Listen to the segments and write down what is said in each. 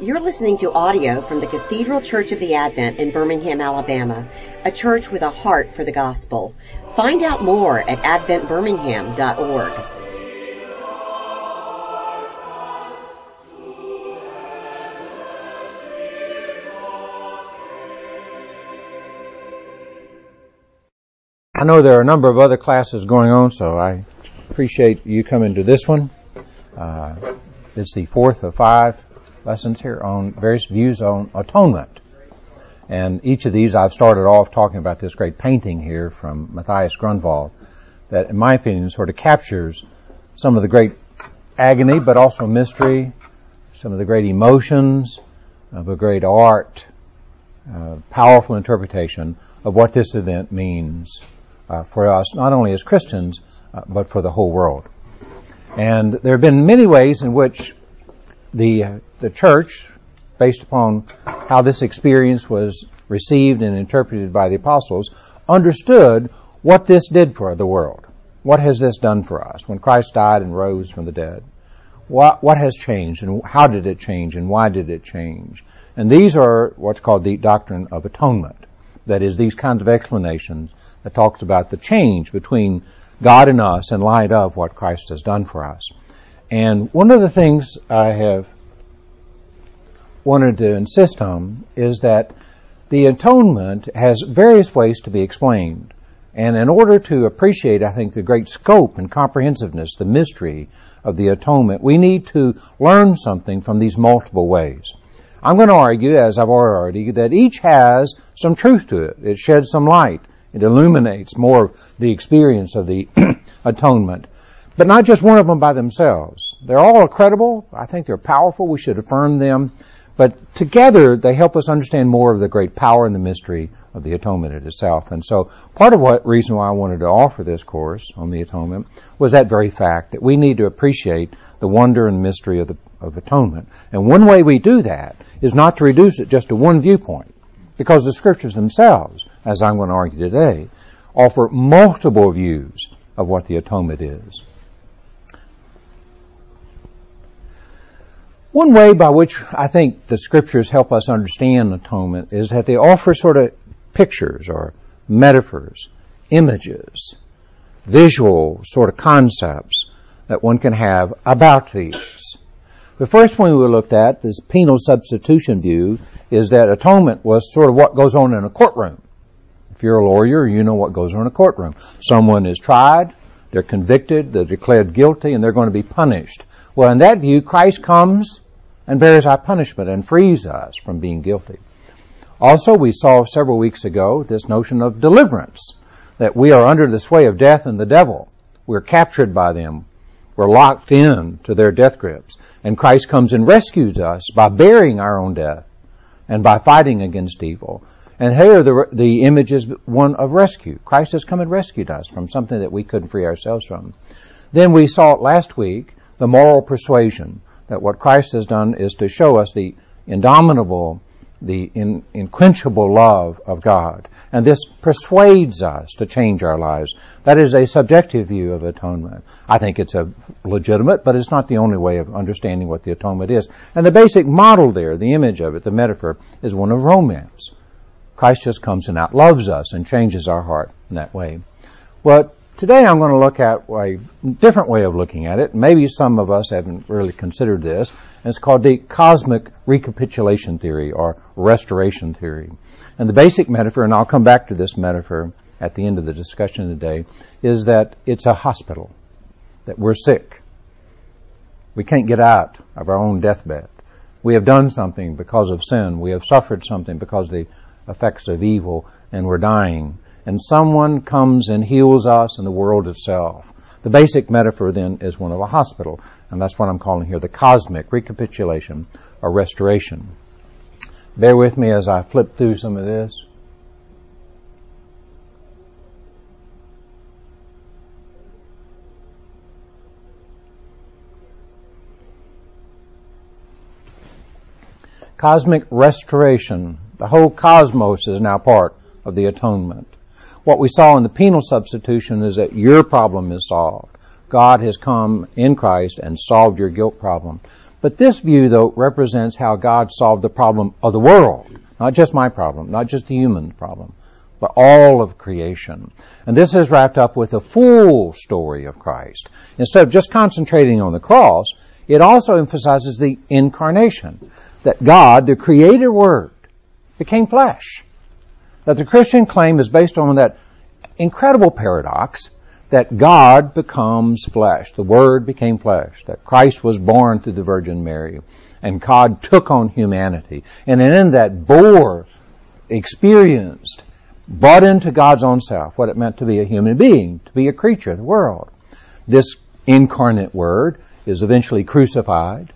You're listening to audio from the Cathedral Church of the Advent in Birmingham, Alabama, a church with a heart for the gospel. Find out more at adventbirmingham.org. I know there are a number of other classes going on, so I appreciate you coming to this one. Uh, it's the fourth of five lessons here on various views on atonement. And each of these I've started off talking about this great painting here from Matthias Grünewald that, in my opinion, sort of captures some of the great agony, but also mystery, some of the great emotions of a great art, uh, powerful interpretation of what this event means uh, for us, not only as Christians, uh, but for the whole world. And there have been many ways in which the, uh, the church, based upon how this experience was received and interpreted by the apostles, understood what this did for the world. What has this done for us when Christ died and rose from the dead? What, what has changed and how did it change and why did it change? And these are what's called the doctrine of atonement. That is, these kinds of explanations that talks about the change between God and us in light of what Christ has done for us. And one of the things I have wanted to insist on is that the atonement has various ways to be explained. And in order to appreciate, I think, the great scope and comprehensiveness, the mystery of the atonement, we need to learn something from these multiple ways. I'm going to argue, as I've already argued, that each has some truth to it. It sheds some light. It illuminates more the experience of the atonement. But not just one of them by themselves. They're all credible. I think they're powerful. We should affirm them. But together, they help us understand more of the great power and the mystery of the atonement itself. And so, part of what reason why I wanted to offer this course on the atonement was that very fact that we need to appreciate the wonder and mystery of the of atonement. And one way we do that is not to reduce it just to one viewpoint, because the scriptures themselves as I'm going to argue today, offer multiple views of what the atonement is. One way by which I think the scriptures help us understand atonement is that they offer sort of pictures or metaphors, images, visual sort of concepts that one can have about these. The first one we looked at, this penal substitution view, is that atonement was sort of what goes on in a courtroom. If you're a lawyer, you know what goes on in a courtroom. Someone is tried, they're convicted, they're declared guilty, and they're going to be punished. Well, in that view, Christ comes and bears our punishment and frees us from being guilty. Also, we saw several weeks ago this notion of deliverance, that we are under the sway of death and the devil. We're captured by them. We're locked in to their death grips. And Christ comes and rescues us by bearing our own death and by fighting against evil. And here the, the image is one of rescue. Christ has come and rescued us from something that we couldn't free ourselves from. Then we saw it last week, the moral persuasion, that what Christ has done is to show us the indomitable, the in, love of God. And this persuades us to change our lives. That is a subjective view of atonement. I think it's a legitimate, but it's not the only way of understanding what the atonement is. And the basic model there, the image of it, the metaphor, is one of romance. Christ just comes and outloves us and changes our heart in that way. Well, today I'm going to look at a different way of looking at it. Maybe some of us haven't really considered this. And it's called the cosmic recapitulation theory or restoration theory. And the basic metaphor, and I'll come back to this metaphor at the end of the discussion today, is that it's a hospital, that we're sick. We can't get out of our own deathbed. We have done something because of sin. We have suffered something because of the effects of evil and we're dying. And someone comes and heals us in the world itself. The basic metaphor then is one of a hospital, and that's what I'm calling here the cosmic recapitulation or restoration. Bear with me as I flip through some of this. Cosmic restoration. The whole cosmos is now part of the atonement. What we saw in the penal substitution is that your problem is solved. God has come in Christ and solved your guilt problem. But this view, though, represents how God solved the problem of the world. Not just my problem, not just the human problem, but all of creation. And this is wrapped up with the full story of Christ. Instead of just concentrating on the cross, it also emphasizes the incarnation. That God, the creator word, became flesh. That the Christian claim is based on that incredible paradox that God becomes flesh. The Word became flesh. That Christ was born through the Virgin Mary. And God took on humanity. And in that bore, experienced, brought into God's own self what it meant to be a human being, to be a creature of the world. This incarnate Word is eventually crucified,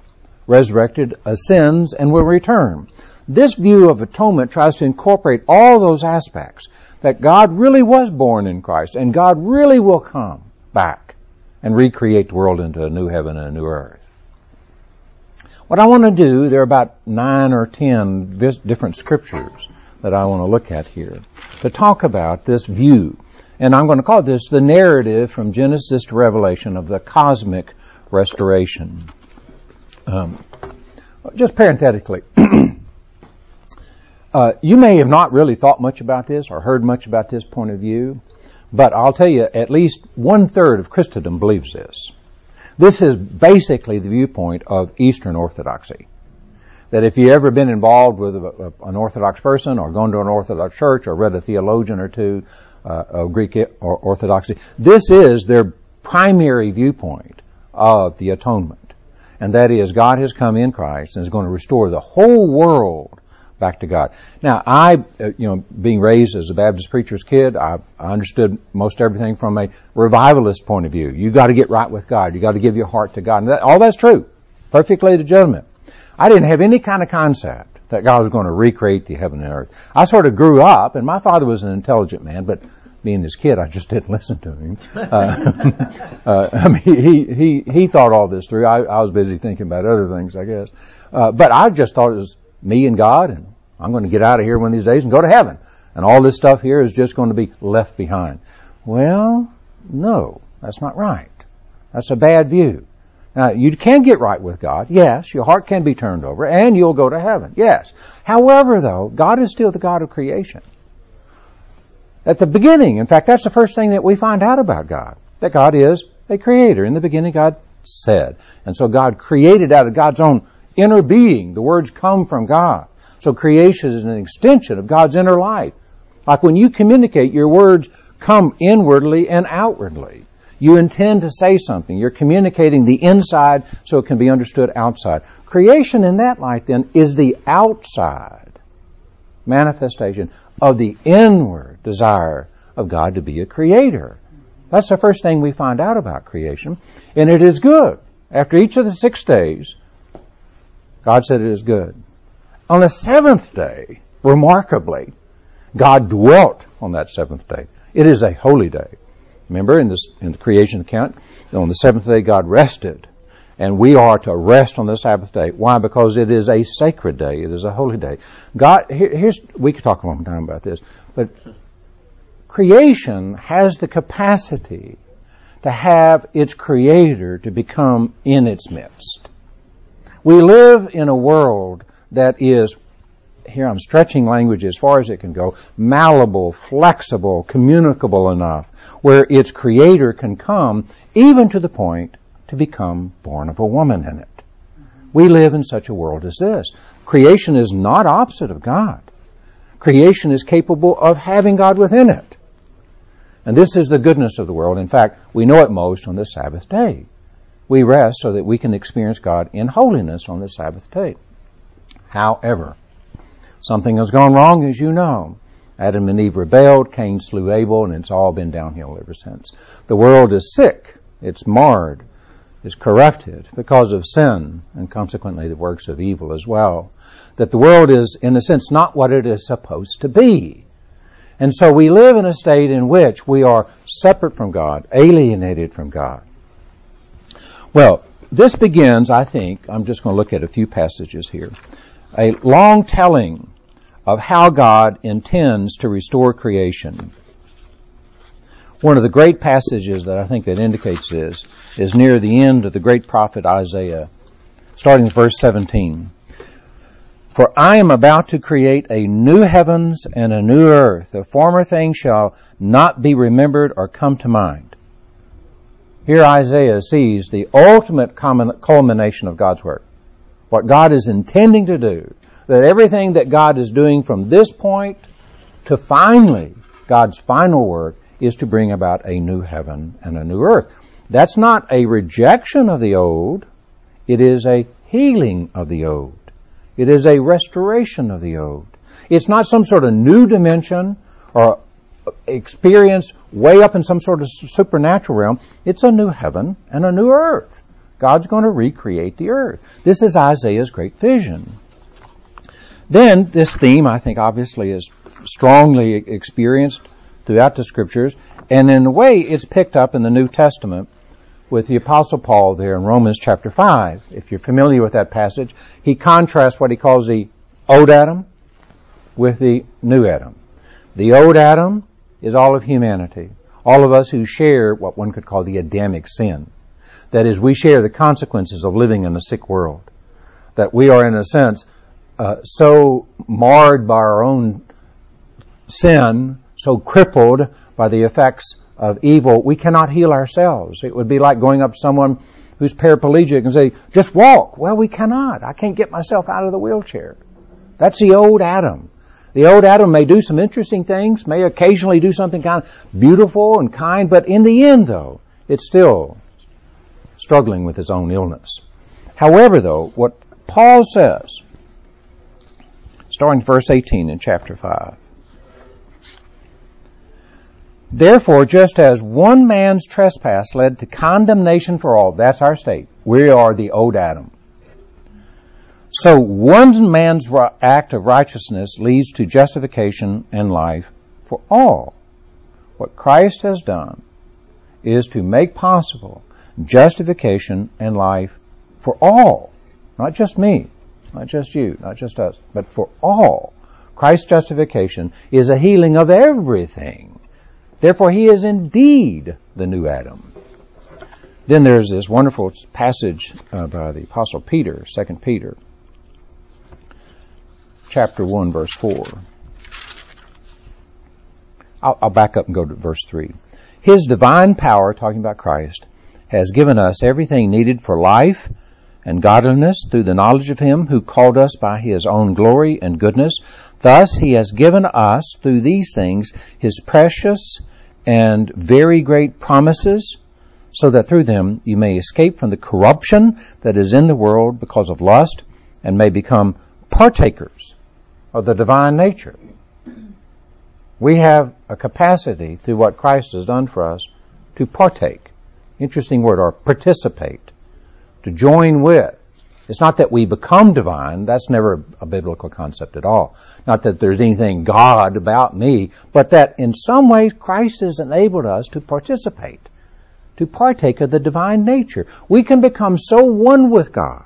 resurrected, ascends, and will return. This view of atonement tries to incorporate all those aspects that God really was born in Christ and God really will come back and recreate the world into a new heaven and a new earth. What I want to do, there are about nine or ten different scriptures that I want to look at here to talk about this view. And I'm going to call this the narrative from Genesis to Revelation of the cosmic restoration. Um, just parenthetically, Uh, you may have not really thought much about this or heard much about this point of view, but I'll tell you, at least one third of Christendom believes this. This is basically the viewpoint of Eastern Orthodoxy. That if you've ever been involved with a, a, an Orthodox person or gone to an Orthodox church or read a theologian or two uh, of Greek or Orthodoxy, this is their primary viewpoint of the atonement. And that is God has come in Christ and is going to restore the whole world back to God. Now, I, uh, you know, being raised as a Baptist preacher's kid, I, I understood most everything from a revivalist point of view. You got to get right with God. You got to give your heart to God. And that, all that's true, perfectly legitimate. I didn't have any kind of concept that God was going to recreate the heaven and earth. I sort of grew up, and my father was an intelligent man, but being his kid, I just didn't listen to him. Uh, uh, I mean, he, he, he thought all this through. I, I was busy thinking about other things, I guess. Uh, but I just thought it was me and God, and I'm going to get out of here one of these days and go to heaven. And all this stuff here is just going to be left behind. Well, no, that's not right. That's a bad view. Now, you can get right with God. Yes, your heart can be turned over and you'll go to heaven. Yes. However, though, God is still the God of creation. At the beginning, in fact, that's the first thing that we find out about God. That God is a creator. In the beginning, God said. And so God created out of God's own inner being. The words come from God. So creation is an extension of God's inner life. Like when you communicate, your words come inwardly and outwardly. You intend to say something. You're communicating the inside so it can be understood outside. Creation in that light then is the outside manifestation of the inward desire of God to be a creator. That's the first thing we find out about creation. And it is good. After each of the six days, God said it is good. On the seventh day, remarkably, God dwelt on that seventh day. It is a holy day. Remember in, this, in the creation account, on the seventh day God rested. And we are to rest on the Sabbath day. Why? Because it is a sacred day. It is a holy day. God, here, here's, we could talk a long time about this, but creation has the capacity to have its creator to become in its midst. We live in a world that is, here I'm stretching language as far as it can go, malleable, flexible, communicable enough, where its creator can come even to the point to become born of a woman in it. We live in such a world as this. Creation is not opposite of God. Creation is capable of having God within it. And this is the goodness of the world. In fact, we know it most on the Sabbath day we rest so that we can experience God in holiness on the Sabbath day. However, something has gone wrong, as you know. Adam and Eve rebelled, Cain slew Abel, and it's all been downhill ever since. The world is sick, it's marred, it's corrupted because of sin, and consequently the works of evil as well. That the world is, in a sense, not what it is supposed to be. And so we live in a state in which we are separate from God, alienated from God. Well, this begins, I think, I'm just going to look at a few passages here, a long telling of how God intends to restore creation. One of the great passages that I think that indicates this is near the end of the great prophet Isaiah. starting with verse 17. For I am about to create a new heavens and a new earth. The former things shall not be remembered or come to mind. Here Isaiah sees the ultimate culmination of God's work. What God is intending to do. That everything that God is doing from this point to finally, God's final work is to bring about a new heaven and a new earth. That's not a rejection of the old. It is a healing of the old. It is a restoration of the old. It's not some sort of new dimension or experience way up in some sort of supernatural realm. It's a new heaven and a new earth. God's going to recreate the earth. This is Isaiah's great vision. Then this theme, I think, obviously is strongly experienced throughout the scriptures, and in a way, it's picked up in the New Testament with the Apostle Paul there in Romans chapter 5. If you're familiar with that passage, he contrasts what he calls the old Adam with the new Adam. The old Adam is all of humanity. All of us who share what one could call the Adamic sin. That is, we share the consequences of living in a sick world. That we are, in a sense, uh, so marred by our own sin, so crippled by the effects of evil, we cannot heal ourselves. It would be like going up to someone who's paraplegic and say, just walk. Well, we cannot. I can't get myself out of the wheelchair. That's the old Adam. The old Adam may do some interesting things, may occasionally do something kind of beautiful and kind, but in the end, though, it's still struggling with his own illness. However, though, what Paul says, starting verse 18 in chapter 5, Therefore, just as one man's trespass led to condemnation for all, that's our state. We are the old Adam. So one man's act of righteousness leads to justification and life for all. What Christ has done is to make possible justification and life for all. Not just me, not just you, not just us, but for all. Christ's justification is a healing of everything Therefore, he is indeed the new Adam. Then there's this wonderful passage uh, by the Apostle Peter, 2 Peter, chapter 1, verse 4. I'll, I'll back up and go to verse 3. His divine power, talking about Christ, has given us everything needed for life and godliness through the knowledge of him who called us by his own glory and goodness. Thus he has given us through these things his precious and very great promises, so that through them you may escape from the corruption that is in the world because of lust and may become partakers of the divine nature. We have a capacity through what Christ has done for us to partake. Interesting word, or participate. To join with. It's not that we become divine. That's never a biblical concept at all. Not that there's anything God about me, but that in some ways Christ has enabled us to participate, to partake of the divine nature. We can become so one with God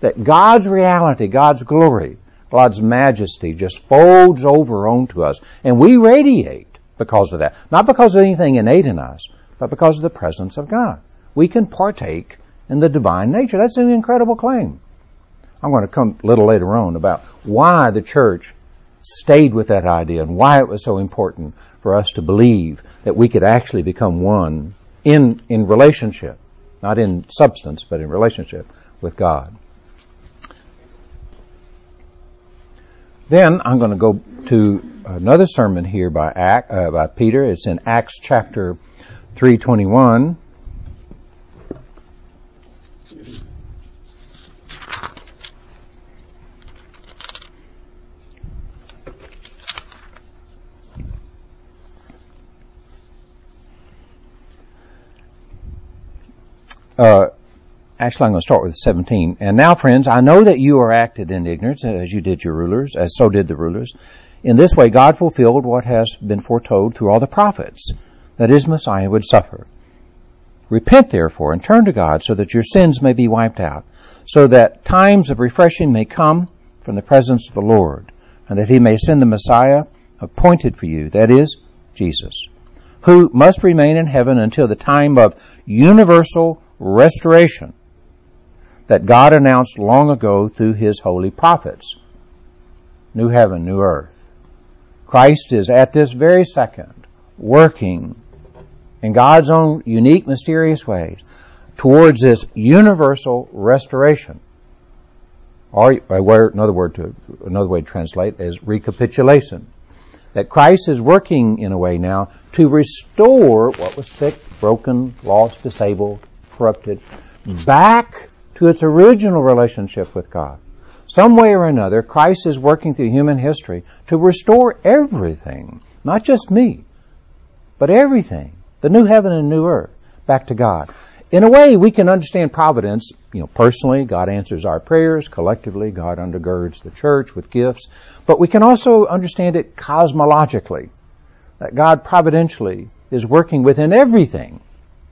that God's reality, God's glory, God's majesty just folds over onto us and we radiate because of that. Not because of anything innate in us, but because of the presence of God. We can partake in the divine nature. That's an incredible claim. I'm going to come a little later on about why the church stayed with that idea and why it was so important for us to believe that we could actually become one in, in relationship, not in substance, but in relationship with God. Then I'm going to go to another sermon here by, uh, by Peter. It's in Acts chapter 321. Uh, actually, I'm going to start with 17. And now, friends, I know that you are acted in ignorance, as you did your rulers, as so did the rulers. In this way, God fulfilled what has been foretold through all the prophets, that his Messiah would suffer. Repent, therefore, and turn to God so that your sins may be wiped out, so that times of refreshing may come from the presence of the Lord, and that he may send the Messiah appointed for you, that is, Jesus, who must remain in heaven until the time of universal restoration. that God announced long ago through his holy prophets. New heaven, new earth. Christ is at this very second working in God's own unique, mysterious ways towards this universal restoration. Or another word to another way to translate is recapitulation. That Christ is working in a way now to restore what was sick, broken, lost, disabled, corrupted, back to its original relationship with God. Some way or another, Christ is working through human history to restore everything, not just me, but everything, the new heaven and new earth, back to God. In a way, we can understand providence, you know, personally, God answers our prayers, collectively, God undergirds the church with gifts, but we can also understand it cosmologically, that God providentially is working within everything,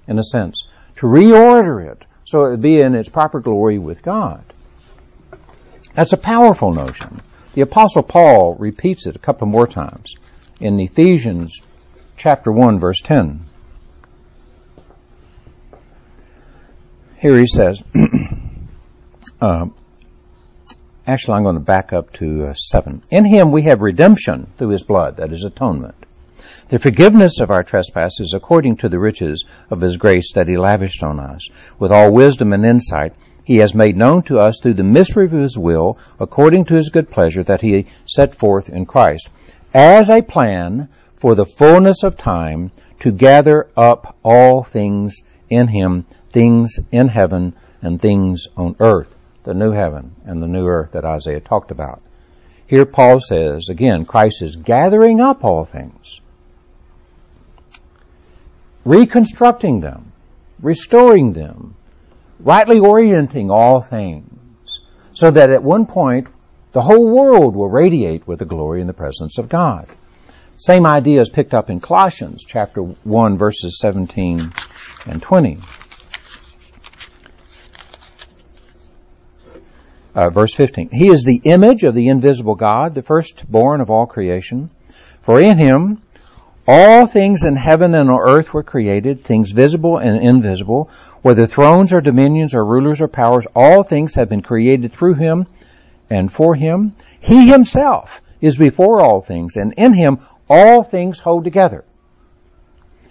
in a sense, to reorder it so it would be in its proper glory with God. That's a powerful notion. The apostle Paul repeats it a couple more times in Ephesians chapter 1 verse 10. Here he says, uh, actually I'm going to back up to uh, 7. In him we have redemption through his blood, that is atonement. The forgiveness of our trespasses according to the riches of his grace that he lavished on us. With all wisdom and insight, he has made known to us through the mystery of his will, according to his good pleasure that he set forth in Christ, as a plan for the fullness of time to gather up all things in him things in heaven and things on earth, the new heaven and the new earth that Isaiah talked about. Here Paul says, again, Christ is gathering up all things, reconstructing them, restoring them, rightly orienting all things, so that at one point the whole world will radiate with the glory and the presence of God. Same idea is picked up in Colossians chapter 1 verses 17 and 20. Uh, verse 15. He is the image of the invisible God, the firstborn of all creation. For in him all things in heaven and on earth were created, things visible and invisible, whether thrones or dominions or rulers or powers, all things have been created through him and for him. He himself is before all things, and in him all things hold together.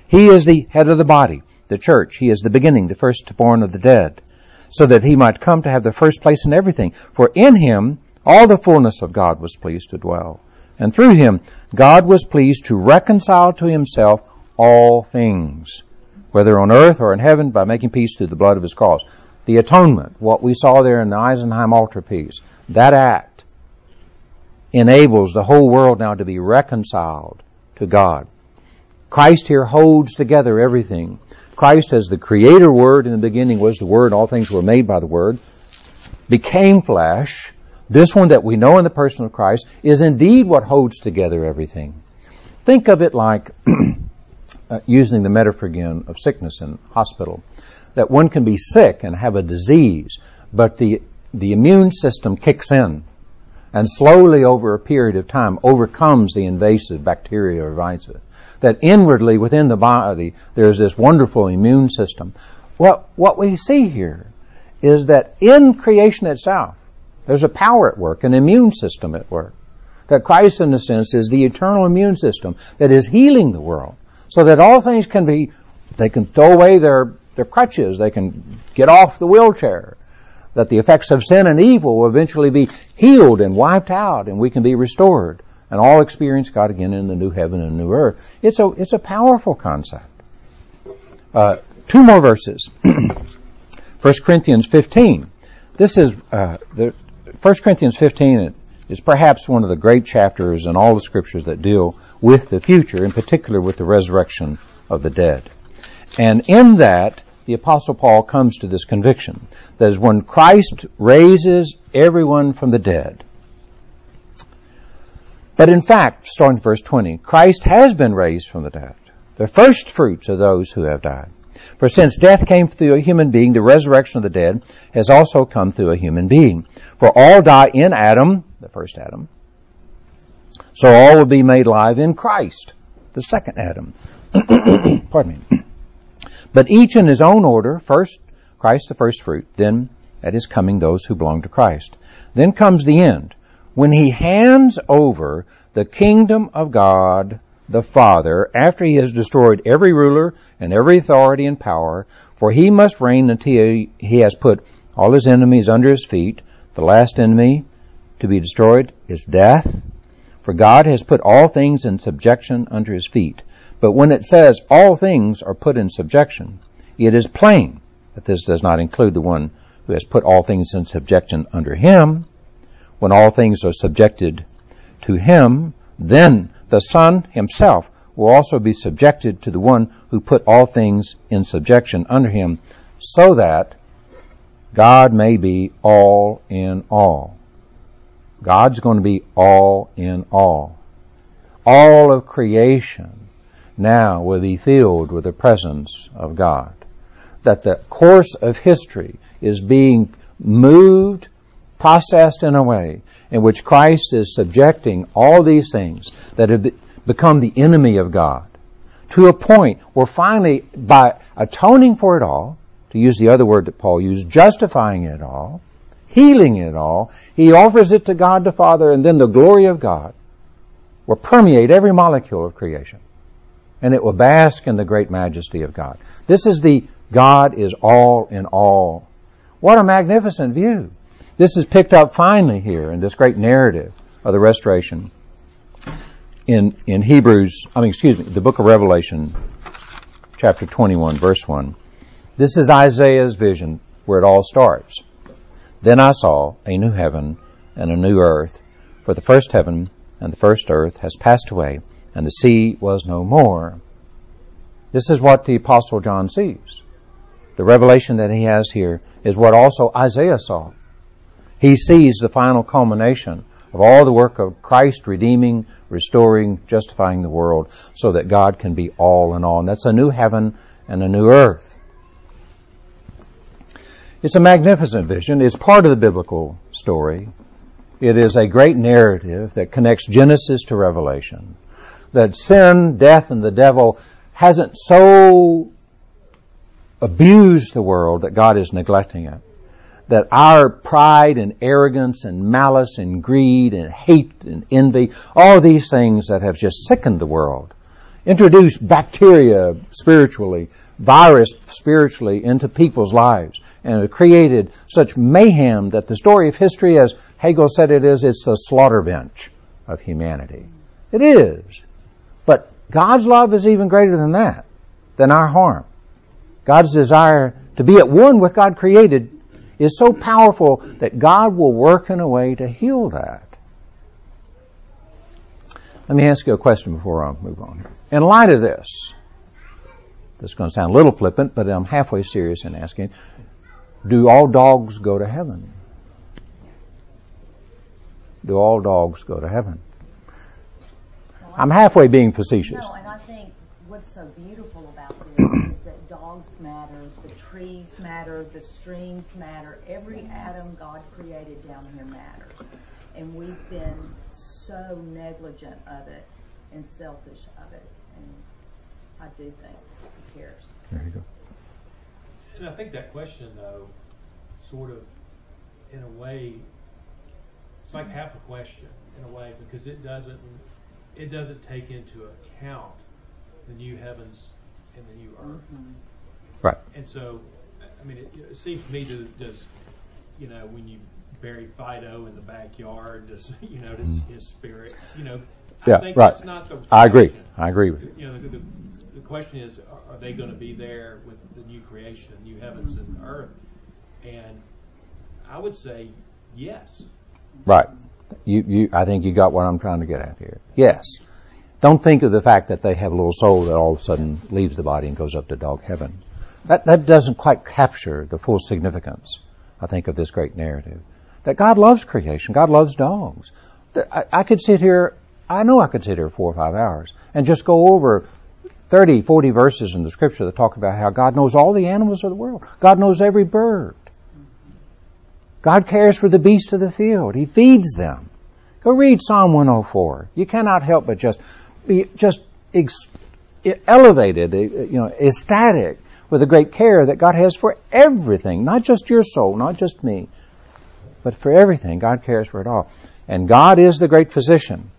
He is the head of the body, the church. He is the beginning, the firstborn of the dead so that he might come to have the first place in everything. For in him all the fullness of God was pleased to dwell. And through him God was pleased to reconcile to himself all things, whether on earth or in heaven, by making peace through the blood of his cross. The atonement, what we saw there in the Isenheim altarpiece, that act enables the whole world now to be reconciled to God. Christ here holds together everything Christ as the creator word in the beginning was the word, all things were made by the word, became flesh. This one that we know in the person of Christ is indeed what holds together everything. Think of it like uh, using the metaphor again of sickness in hospital. That one can be sick and have a disease, but the, the immune system kicks in and slowly over a period of time overcomes the invasive bacteria or virus that inwardly within the body there's this wonderful immune system. Well, what we see here is that in creation itself, there's a power at work, an immune system at work. That Christ, in a sense, is the eternal immune system that is healing the world. So that all things can be, they can throw away their, their crutches, they can get off the wheelchair. That the effects of sin and evil will eventually be healed and wiped out and we can be restored and all experience God again in the new heaven and new earth. It's a, it's a powerful concept. Uh, two more verses. 1 Corinthians 15. This is, uh, the, 1 Corinthians 15 is perhaps one of the great chapters in all the scriptures that deal with the future, in particular with the resurrection of the dead. And in that, the apostle Paul comes to this conviction that is when Christ raises everyone from the dead, but in fact, starting in verse 20, Christ has been raised from the dead, the first fruits of those who have died. For since death came through a human being, the resurrection of the dead has also come through a human being. For all die in Adam, the first Adam, so all will be made alive in Christ, the second Adam. Pardon me. But each in his own order, first Christ the first fruit, then at his coming those who belong to Christ. Then comes the end, when he hands over the kingdom of God the Father after he has destroyed every ruler and every authority and power, for he must reign until he has put all his enemies under his feet. The last enemy to be destroyed is death. For God has put all things in subjection under his feet. But when it says all things are put in subjection, it is plain that this does not include the one who has put all things in subjection under him. When all things are subjected to him, then the Son himself will also be subjected to the one who put all things in subjection under him, so that God may be all in all. God's going to be all in all. All of creation now will be filled with the presence of God. That the course of history is being moved, processed in a way in which Christ is subjecting all these things that have become the enemy of God to a point where finally, by atoning for it all, to use the other word that Paul used, justifying it all, healing it all. He offers it to God the Father, and then the glory of God will permeate every molecule of creation. And it will bask in the great majesty of God. This is the God is all in all. What a magnificent view. This is picked up finally here in this great narrative of the restoration in, in Hebrews, I mean, excuse me, the book of Revelation, chapter 21, verse 1. This is Isaiah's vision where it all starts. Then I saw a new heaven and a new earth, for the first heaven and the first earth has passed away, and the sea was no more. This is what the Apostle John sees. The revelation that he has here is what also Isaiah saw. He sees the final culmination of all the work of Christ redeeming, restoring, justifying the world so that God can be all in all. And that's a new heaven and a new earth. It's a magnificent vision. It's part of the biblical story. It is a great narrative that connects Genesis to Revelation. That sin, death, and the devil hasn't so abused the world that God is neglecting it. That our pride and arrogance and malice and greed and hate and envy, all these things that have just sickened the world, introduced bacteria spiritually, virus spiritually into people's lives and created such mayhem that the story of history, as Hegel said it is, it's the slaughter bench of humanity. It is. But God's love is even greater than that, than our harm. God's desire to be at one with God created is so powerful that God will work in a way to heal that. Let me ask you a question before I move on. In light of this, this is going to sound a little flippant, but I'm halfway serious in asking, do all dogs go to heaven? Do all dogs go to heaven? I'm halfway being facetious. No, and I think what's so beautiful about this is that dogs matter, the trees matter, the streams matter, every atom God created down here matters. And we've been so negligent of it and selfish of it. And I do think He cares. There you go. And I think that question, though, sort of, in a way, it's like mm-hmm. half a question in a way because it doesn't it doesn't take into account the new heavens and the new earth. Mm-hmm. Right. And so, I mean, it, it seems to me to just you know when you bury Fido in the backyard, does you know does mm-hmm. his spirit, you know. Yeah, I think right. That's not the I agree. I agree with you. You know, the, the, the question is, are, are they going to be there with the new creation, new heavens and earth? And I would say yes. Right. You, you, I think you got what I'm trying to get at here. Yes. Don't think of the fact that they have a little soul that all of a sudden leaves the body and goes up to dog heaven. That, that doesn't quite capture the full significance, I think, of this great narrative. That God loves creation. God loves dogs. I, I could sit here, I know I could sit here four or five hours and just go over 30, 40 verses in the scripture that talk about how God knows all the animals of the world. God knows every bird. God cares for the beasts of the field. He feeds them. Go read Psalm 104. You cannot help but just just ex- elevated, eh, eh, you know, ecstatic with the great care that God has for everything, not just your soul, not just me, but for everything. God cares for it all. And God is the great physician.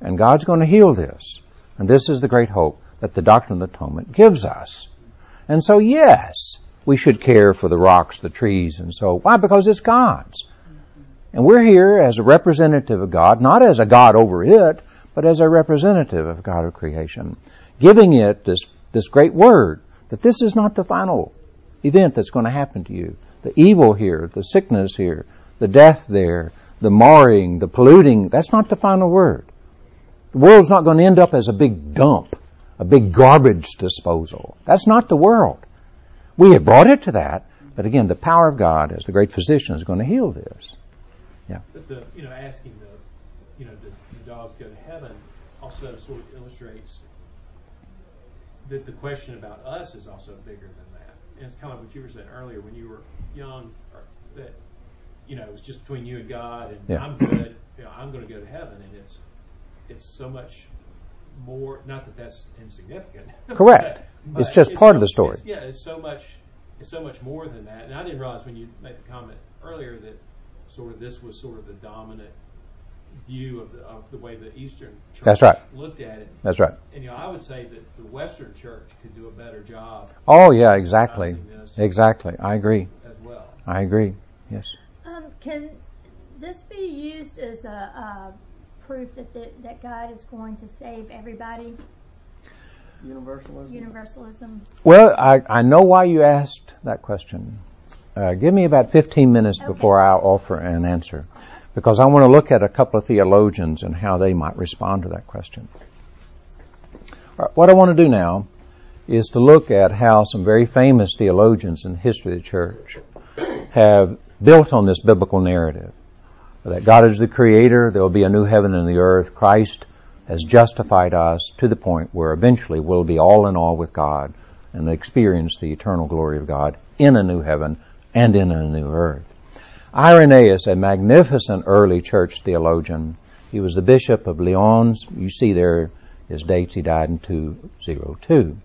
And God's going to heal this. And this is the great hope that the doctrine of atonement gives us. And so, yes, we should care for the rocks, the trees, and so. Why? Because it's God's. And we're here as a representative of God, not as a God over it, but as a representative of God of creation, giving it this, this great word that this is not the final event that's going to happen to you. The evil here, the sickness here, the death there, the marring, the polluting, that's not the final word. The world's not going to end up as a big dump, a big garbage disposal. That's not the world. We have brought it to that, but again, the power of God as the great physician is going to heal this. Yeah. But the, you know, asking the, you know, does the dogs go to heaven also sort of illustrates that the question about us is also bigger than that. And it's kind of what you were saying earlier when you were young, that you know, it was just between you and God, and yeah. I'm good. You know, I'm going to go to heaven, and it's it's so much more. Not that that's insignificant. Correct. but it's just it's part so, of the story. It's, yeah, it's so much. It's so much more than that. And I didn't realize when you made the comment earlier that sort of this was sort of the dominant view of the, of the way the Eastern Church That's right. looked at it. That's right. And you know, I would say that the Western Church could do a better job. Oh yeah, exactly. Exactly. I agree. As well. I agree. Yes. Um, can this be used as a, a proof that the, that God is going to save everybody? Universalism. Universalism. Well, I, I know why you asked that question. Uh, give me about 15 minutes okay. before I'll offer an answer because I want to look at a couple of theologians and how they might respond to that question. What I want to do now is to look at how some very famous theologians in the history of the church have built on this biblical narrative that God is the creator, there will be a new heaven and the earth, Christ has justified us to the point where eventually we'll be all in all with God and experience the eternal glory of God in a new heaven and in a new earth. Irenaeus, a magnificent early church theologian, he was the bishop of Lyons. You see there his dates. He died in 202.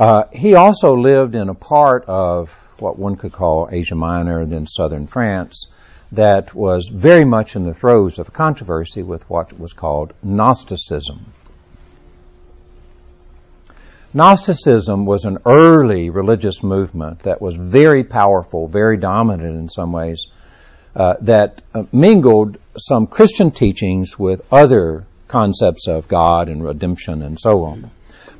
Uh, he also lived in a part of what one could call Asia Minor, then southern France, that was very much in the throes of a controversy with what was called Gnosticism. Gnosticism was an early religious movement that was very powerful, very dominant in some ways, uh, that uh, mingled some Christian teachings with other concepts of God and redemption and so on.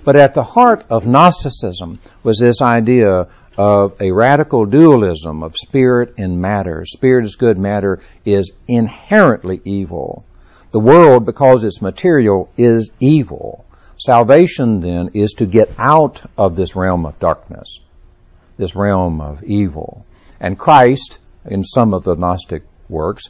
But at the heart of Gnosticism was this idea of a radical dualism of spirit and matter. Spirit is good, matter is inherently evil. The world, because it's material, is evil. Salvation then is to get out of this realm of darkness, this realm of evil. And Christ, in some of the Gnostic works,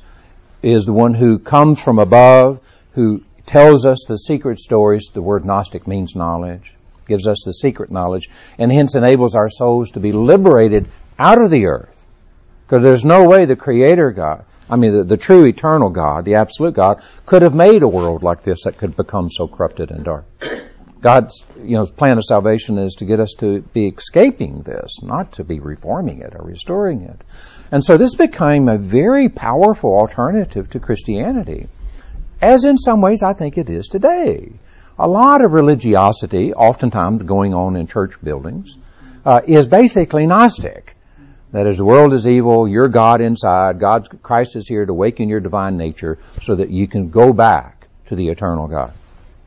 is the one who comes from above, who tells us the secret stories. The word Gnostic means knowledge, gives us the secret knowledge, and hence enables our souls to be liberated out of the earth. Because there's no way the Creator God, I mean, the, the, true eternal God, the absolute God, could have made a world like this that could become so corrupted and dark. God's you know plan of salvation is to get us to be escaping this, not to be reforming it or restoring it. And so this became a very powerful alternative to Christianity, as in some ways I think it is today. A lot of religiosity, oftentimes going on in church buildings, uh, is basically Gnostic. That is, the world is evil, you're God inside, God's, Christ is here to awaken your divine nature so that you can go back to the eternal God.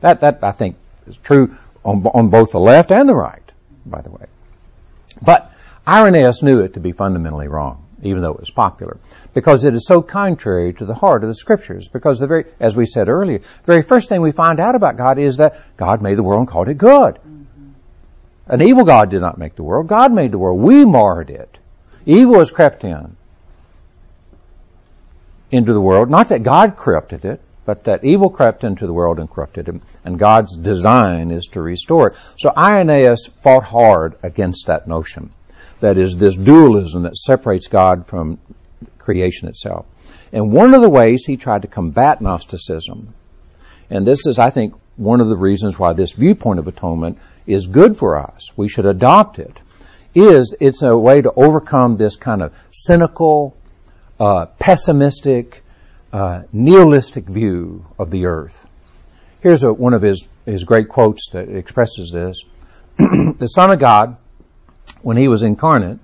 That, that, I think, is true on, on both the left and the right, by the way. But Irenaeus knew it to be fundamentally wrong, even though it was popular, because it is so contrary to the heart of the scriptures. Because the very, as we said earlier, the very first thing we find out about God is that God made the world and called it good. Mm-hmm. An evil God did not make the world. God made the world. We marred it. Evil has crept in into the world. Not that God corrupted it, but that evil crept into the world and corrupted it, and God's design is to restore it. So Irenaeus fought hard against that notion. That is this dualism that separates God from creation itself. And one of the ways he tried to combat Gnosticism, and this is, I think, one of the reasons why this viewpoint of atonement is good for us, we should adopt it, is it's a way to overcome this kind of cynical, uh, pessimistic, uh, nihilistic view of the earth. Here's a, one of his, his great quotes that expresses this. the Son of God, when he was incarnate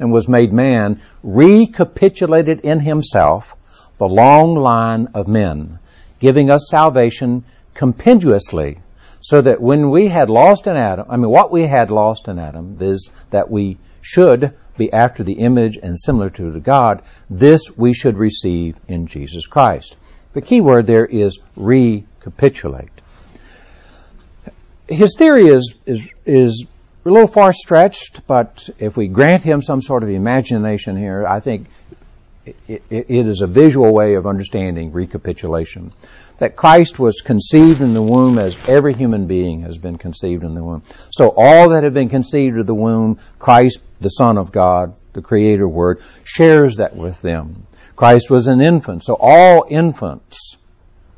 and was made man, recapitulated in himself the long line of men, giving us salvation compendiously so that when we had lost in Adam, I mean, what we had lost in Adam is that we should be after the image and similitude to God. This we should receive in Jesus Christ. The key word there is recapitulate. His theory is, is, is a little far stretched, but if we grant him some sort of imagination here, I think it, it, it is a visual way of understanding recapitulation that Christ was conceived in the womb as every human being has been conceived in the womb. So all that have been conceived of the womb, Christ, the Son of God, the Creator Word, shares that with them. Christ was an infant, so all infants,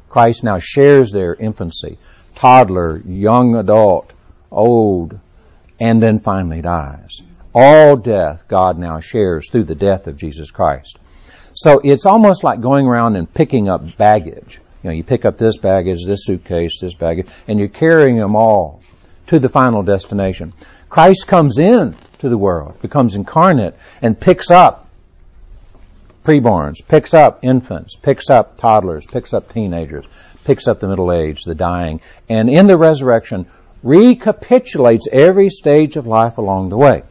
Christ now shares their infancy. Toddler, young adult, old, and then finally dies. All death God now shares through the death of Jesus Christ. So it's almost like going around and picking up baggage. You know, you pick up this baggage, this suitcase, this baggage, and you're carrying them all to the final destination. Christ comes in to the world, becomes incarnate, and picks up preborns, picks up infants, picks up toddlers, picks up teenagers, picks up the middle aged, the dying, and in the resurrection recapitulates every stage of life along the way.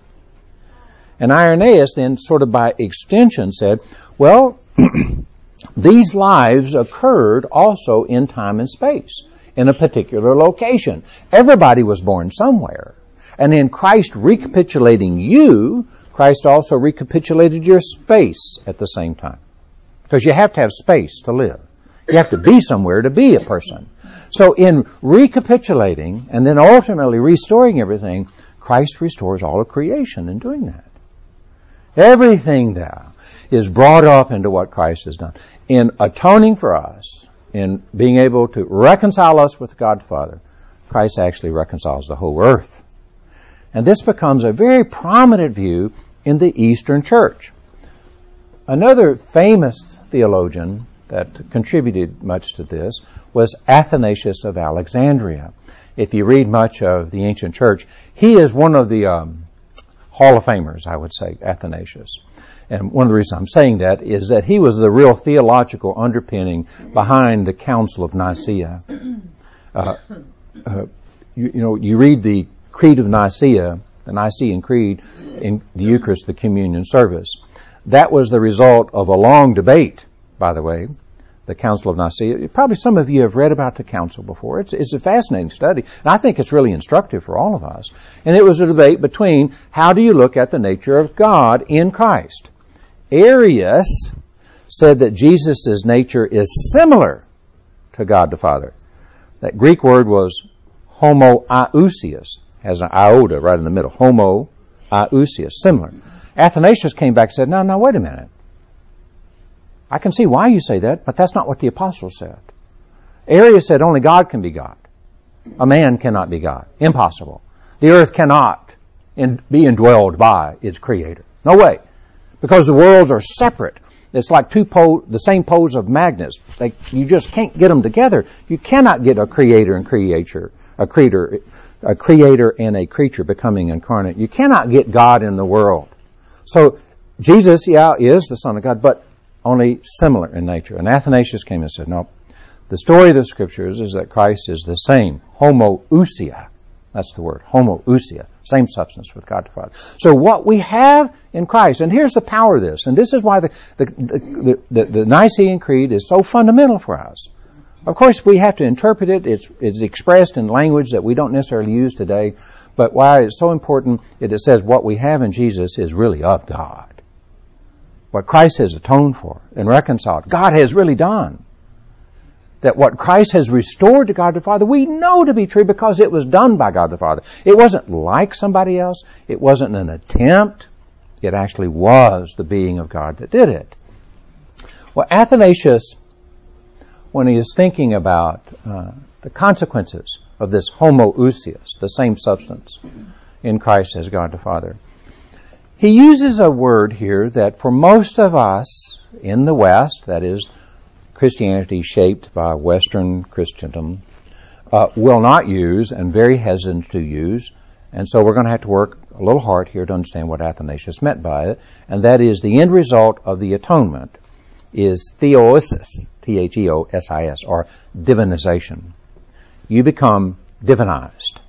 And Irenaeus then sort of by extension said, well, These lives occurred also in time and space, in a particular location. Everybody was born somewhere. And in Christ recapitulating you, Christ also recapitulated your space at the same time. Because you have to have space to live. You have to be somewhere to be a person. So in recapitulating and then ultimately restoring everything, Christ restores all of creation in doing that. Everything there is brought up into what Christ has done. In atoning for us, in being able to reconcile us with God the Father, Christ actually reconciles the whole earth. And this becomes a very prominent view in the Eastern Church. Another famous theologian that contributed much to this was Athanasius of Alexandria. If you read much of the ancient church, he is one of the um, Hall of Famers, I would say, Athanasius. And one of the reasons I'm saying that is that he was the real theological underpinning behind the Council of Nicaea. Uh, uh, you, you, know, you read the Creed of Nicaea, the Nicene Creed, in the Eucharist, the communion service. That was the result of a long debate, by the way, the Council of Nicaea. Probably some of you have read about the Council before. It's, it's a fascinating study, and I think it's really instructive for all of us. And it was a debate between how do you look at the nature of God in Christ? Arius said that Jesus' nature is similar to God the Father. That Greek word was homoiousios, has an iota right in the middle. Homoiousios, similar. Athanasius came back and said, no, no, wait a minute. I can see why you say that, but that's not what the apostle said. Arius said only God can be God. A man cannot be God. Impossible. The earth cannot in, be indwelled by its creator. No way because the worlds are separate. It's like two pole, the same poles of magnets. They, you just can't get them together. You cannot get a creator and creature, a creator, a creator and a creature becoming incarnate. You cannot get God in the world. So Jesus, yeah, is the Son of God, but only similar in nature. And Athanasius came and said, no, the story of the scriptures is that Christ is the same, homoousia, that's the word. Homoousia. Same substance with God the Father. So what we have in Christ, and here's the power of this, and this is why the, the, the, the, the Nicene Creed is so fundamental for us. Of course, we have to interpret it. It's, it's expressed in language that we don't necessarily use today. But why it's so important it says what we have in Jesus is really of God. What Christ has atoned for and reconciled, God has really done that what Christ has restored to God the Father, we know to be true because it was done by God the Father. It wasn't like somebody else. It wasn't an attempt. It actually was the being of God that did it. Well, Athanasius, when he is thinking about uh, the consequences of this homoousios, the same substance in Christ as God the Father, he uses a word here that for most of us in the West, that is, Christianity shaped by Western Christendom, uh, will not use and very hesitant to use. And so we're going to have to work a little hard here to understand what Athanasius meant by it. And that is the end result of the atonement is theosis, T-H-E-O-S-I-S, or divinization. You become divinized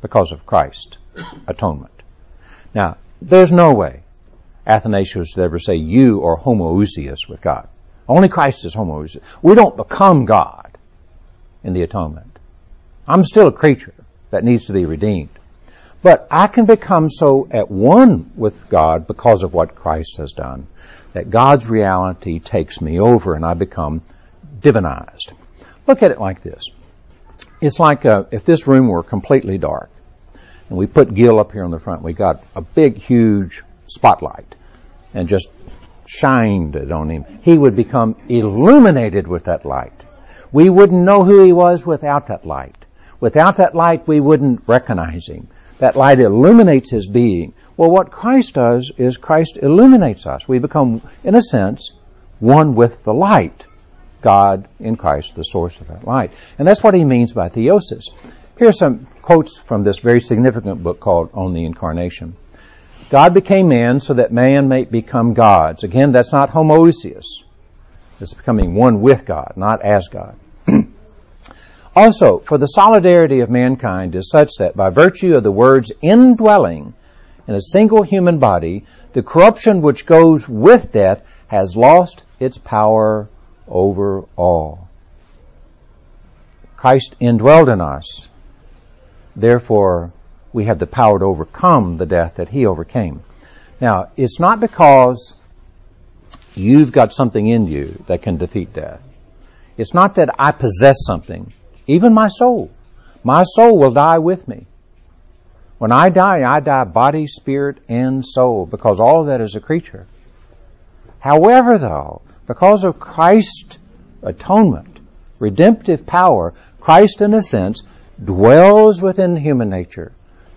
because of Christ's atonement. Now, there's no way Athanasius would ever say you are homoousios with God. Only Christ is homoousios. We don't become God in the atonement. I'm still a creature that needs to be redeemed. But I can become so at one with God because of what Christ has done that God's reality takes me over and I become divinized. Look at it like this. It's like uh, if this room were completely dark and we put Gil up here on the front. We got a big, huge spotlight and just shined it on him. He would become illuminated with that light. We wouldn't know who he was without that light. Without that light, we wouldn't recognize him. That light illuminates his being. Well, what Christ does is Christ illuminates us. We become, in a sense, one with the light. God in Christ, the source of that light. And that's what he means by theosis. Here's some quotes from this very significant book called On the Incarnation. God became man so that man might become gods. Again, that's not homoousios. It's becoming one with God, not as God. also, for the solidarity of mankind is such that by virtue of the word's indwelling in a single human body, the corruption which goes with death has lost its power over all. Christ indwelled in us Therefore, we have the power to overcome the death that he overcame. Now, it's not because you've got something in you that can defeat death. It's not that I possess something. Even my soul. My soul will die with me. When I die, I die body, spirit, and soul because all of that is a creature. However, though, because of Christ's atonement, redemptive power, Christ, in a sense, dwells within human nature,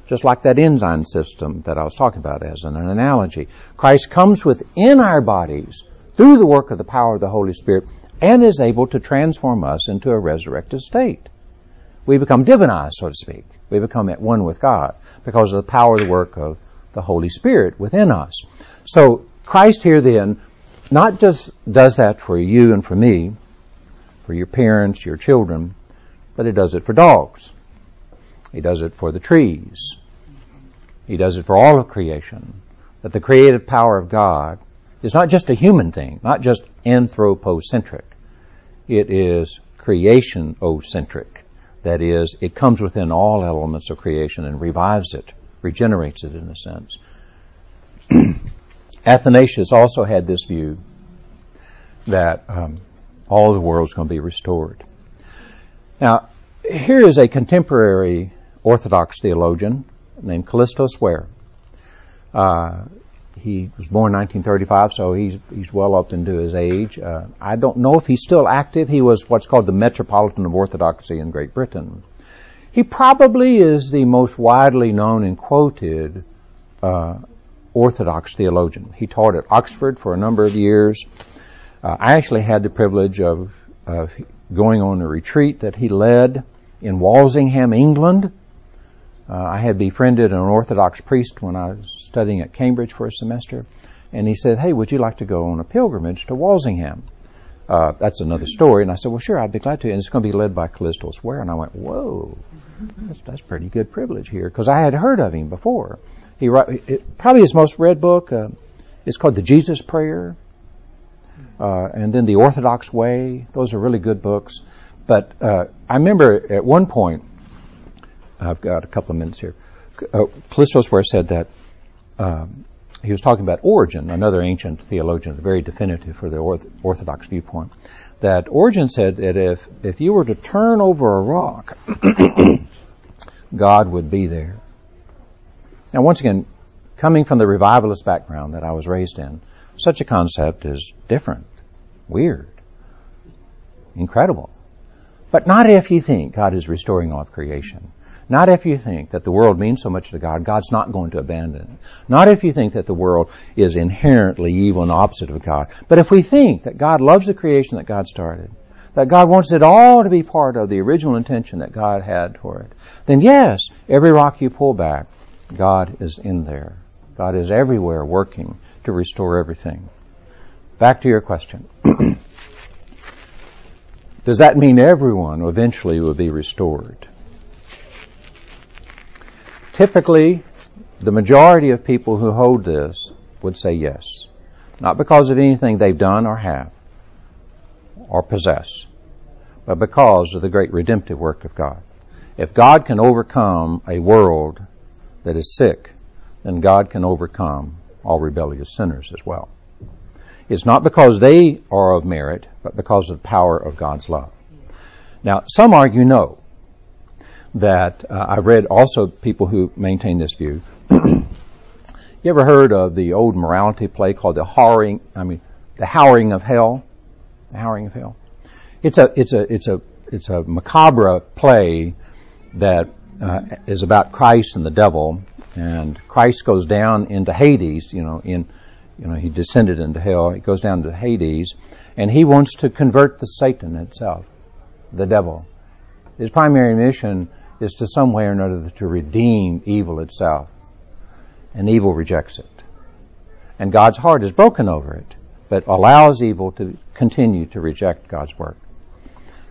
just like that enzyme system that I was talking about as an analogy. Christ comes within our bodies through the work of the power of the Holy Spirit and is able to transform us into a resurrected state. We become divinized, so to speak. We become at one with God because of the power of the work of the Holy Spirit within us. So Christ here then not just does that for you and for me, for your parents, your children, but he does it for dogs. He does it for the trees. He does it for all of creation. That the creative power of God is not just a human thing, not just anthropocentric. It is creation-ocentric. That is, it comes within all elements of creation and revives it, regenerates it in a sense. Athanasius also had this view that um, all the world is going to be restored. Now, here is a contemporary Orthodox theologian named Kallistos Ware. Uh, he was born in 1935, so he's he's well up into his age. Uh, I don't know if he's still active. He was what's called the Metropolitan of Orthodoxy in Great Britain. He probably is the most widely known and quoted uh, Orthodox theologian. He taught at Oxford for a number of years. Uh, I actually had the privilege of, of going on a retreat that he led in Walsingham, England. Uh, I had befriended an Orthodox priest when I was studying at Cambridge for a semester, and he said, "Hey, would you like to go on a pilgrimage to Walsingham?" Uh, that's another story. And I said, "Well, sure, I'd be glad to." And it's going to be led by Kallistos Ware. And I went, "Whoa, that's that's pretty good privilege here," because I had heard of him before. He wrote, probably his most read book uh, is called the Jesus Prayer uh, and then The Orthodox Way. Those are really good books. But uh, I remember at one point, I've got a couple of minutes here. Uh, Kallistos Ware said that um, he was talking about Origen, another ancient theologian, very definitive for the orth- Orthodox viewpoint. That Origen said that if if you were to turn over a rock, God would be there. Now, once again, coming from the revivalist background that I was raised in, such a concept is different, weird, incredible. But not if you think God is restoring all of creation. Not if you think that the world means so much to God, God's not going to abandon it. Not if you think that the world is inherently evil and opposite of God. But if we think that God loves the creation that God started, that God wants it all to be part of the original intention that God had for it, then yes, every rock you pull back, God is in there. God is everywhere working to restore everything. Back to your question. Does that mean everyone eventually will be restored? Typically, the majority of people who hold this would say yes. Not because of anything they've done or have or possess, but because of the great redemptive work of God. If God can overcome a world that is sick, then God can overcome all rebellious sinners as well. It's not because they are of merit, but because of the power of God's love. Now, some argue no that uh, I've read also people who maintain this view. you ever heard of the old morality play called the Harrowing? I mean, the Harrowing of Hell. The Harrowing of Hell. It's a it's a it's a it's a macabre play that uh, is about Christ and the devil, and Christ goes down into Hades. You know, in you know he descended into hell. He goes down to Hades, and he wants to convert the Satan itself, the devil. His primary mission is to some way or another to redeem evil itself. And evil rejects it. And God's heart is broken over it, but allows evil to continue to reject God's work.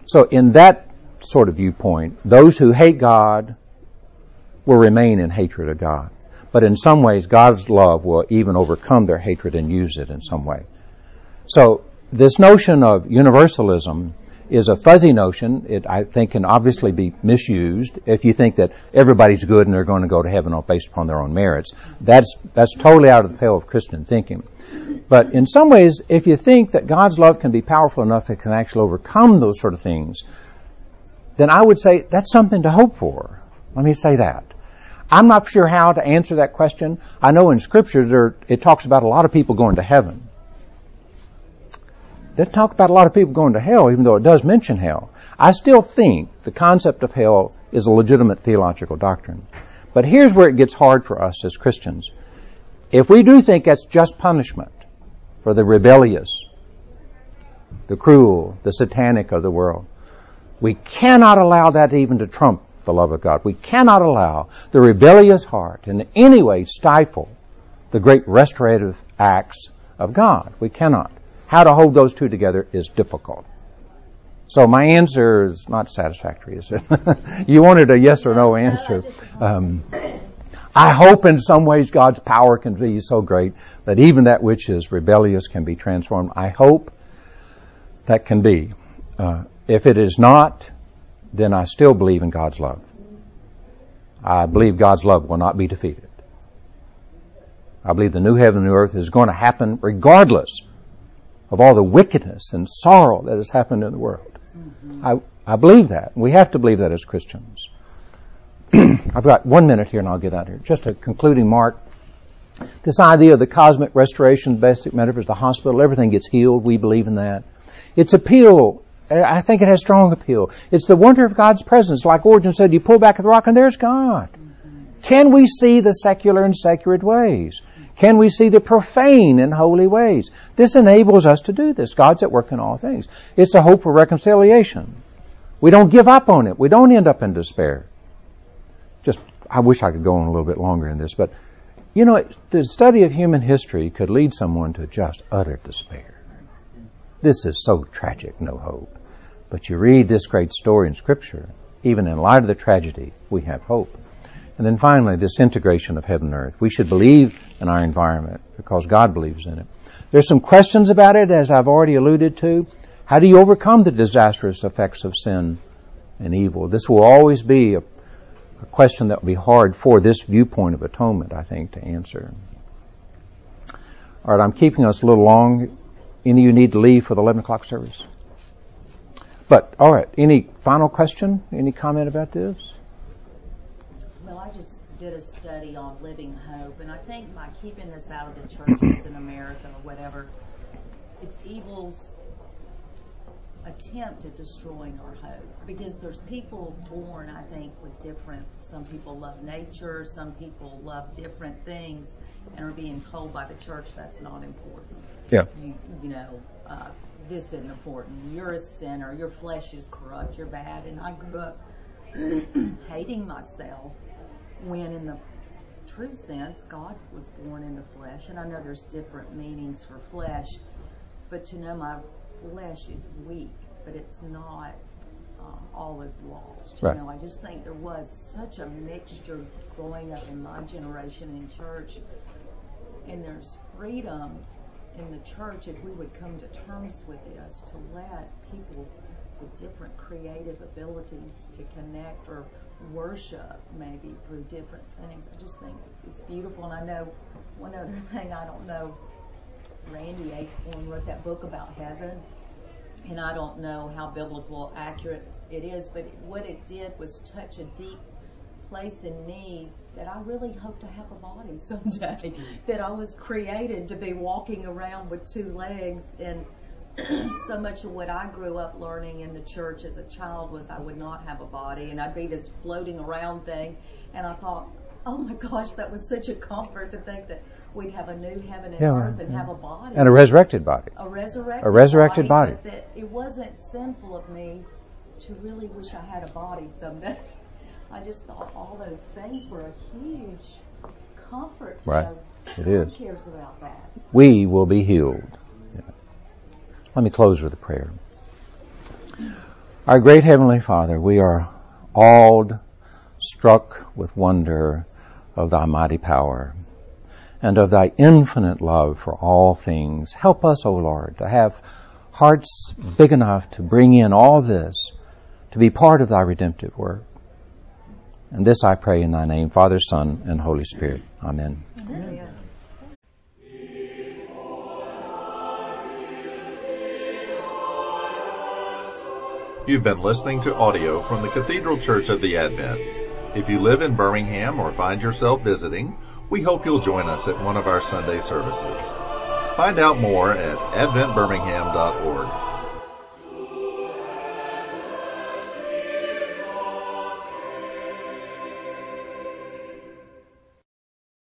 So in that sort of viewpoint, those who hate God will remain in hatred of God. But in some ways, God's love will even overcome their hatred and use it in some way. So this notion of universalism is a fuzzy notion. It, I think, can obviously be misused if you think that everybody's good and they're going to go to heaven based upon their own merits. That's, that's totally out of the pale of Christian thinking. But in some ways, if you think that God's love can be powerful enough it can actually overcome those sort of things, then I would say that's something to hope for. Let me say that. I'm not sure how to answer that question. I know in Scripture there, it talks about a lot of people going to heaven doesn't talk about a lot of people going to hell, even though it does mention hell. I still think the concept of hell is a legitimate theological doctrine. But here's where it gets hard for us as Christians. If we do think that's just punishment for the rebellious, the cruel, the satanic of the world, we cannot allow that even to trump the love of God. We cannot allow the rebellious heart in any way stifle the great restorative acts of God. We cannot. How to hold those two together is difficult. So my answer is not satisfactory, is it? you wanted a yes or no answer. Um, I hope in some ways God's power can be so great that even that which is rebellious can be transformed. I hope that can be. Uh, if it is not, then I still believe in God's love. I believe God's love will not be defeated. I believe the new heaven and new earth is going to happen regardless of all the wickedness and sorrow that has happened in the world. Mm-hmm. I, I believe that. We have to believe that as Christians. I've got one minute here and I'll get out of here. Just a concluding mark. This idea of the cosmic restoration, basic metaphors, the hospital, everything gets healed. We believe in that. Its appeal, I think it has strong appeal. It's the wonder of God's presence. Like Origen said, you pull back at the rock and there's God. Can we see the secular and sacred ways? Can we see the profane and holy ways? This enables us to do this. God's at work in all things. It's a hope for reconciliation. We don't give up on it. We don't end up in despair. Just, I wish I could go on a little bit longer in this, but you know, the study of human history could lead someone to just utter despair. This is so tragic, no hope. But you read this great story in Scripture, even in light of the tragedy, we have hope. And then finally, this integration of heaven and earth. We should believe in our environment because God believes in it. There's some questions about it, as I've already alluded to. How do you overcome the disastrous effects of sin and evil? This will always be a, a question that will be hard for this viewpoint of atonement, I think, to answer. All right, I'm keeping us a little long. Any of you need to leave for the 11 o'clock service? But, all right, any final question? Any comment about this? Well, I just did a study on living hope, and I think by keeping this out of the churches in America or whatever, it's evil's attempt at destroying our hope because there's people born, I think, with different. Some people love nature, some people love different things, and are being told by the church that's not important. Yeah. You, you know, uh, this isn't important. You're a sinner. Your flesh is corrupt. You're bad. And I grew up hating myself when, in the true sense, God was born in the flesh. And I know there's different meanings for flesh, but to know my flesh is weak, but it's not um, always lost. Right. You know, I just think there was such a mixture growing up in my generation in church, and there's freedom in the church if we would come to terms with this to let people with different creative abilities to connect or worship maybe through different things. I just think it's beautiful, and I know one other thing I don't know Randy Alcorn wrote that book about heaven, and I don't know how biblical accurate it is, but what it did was touch a deep place in me that I really hope to have a body someday. that I was created to be walking around with two legs, and so much of what I grew up learning in the church as a child was I would not have a body, and I'd be this floating around thing, and I thought. Oh my gosh, that was such a comfort to think that we'd have a new heaven and Yeah, earth and yeah. have a body And a resurrected body. a resurrected A resurrected body. but that it wasn't sinful of me to really wish I had a body someday. I just thought all those things were a huge comfort to Right. It who is. cares about that. we will be healed. Yeah. Let me close with a prayer. Our great Heavenly Father, we are awed, struck with wonder of thy mighty power and of thy infinite love for all things. Help us, O Lord, to have hearts big enough to bring in all this, to be part of thy redemptive work. And this I pray in thy name, Father, Son, and Holy Spirit. Amen. You've been listening to audio from the Cathedral Church of the Advent. If you live in Birmingham or find yourself visiting, we hope you'll join us at one of our Sunday services. Find out more at adventbirmingham.org.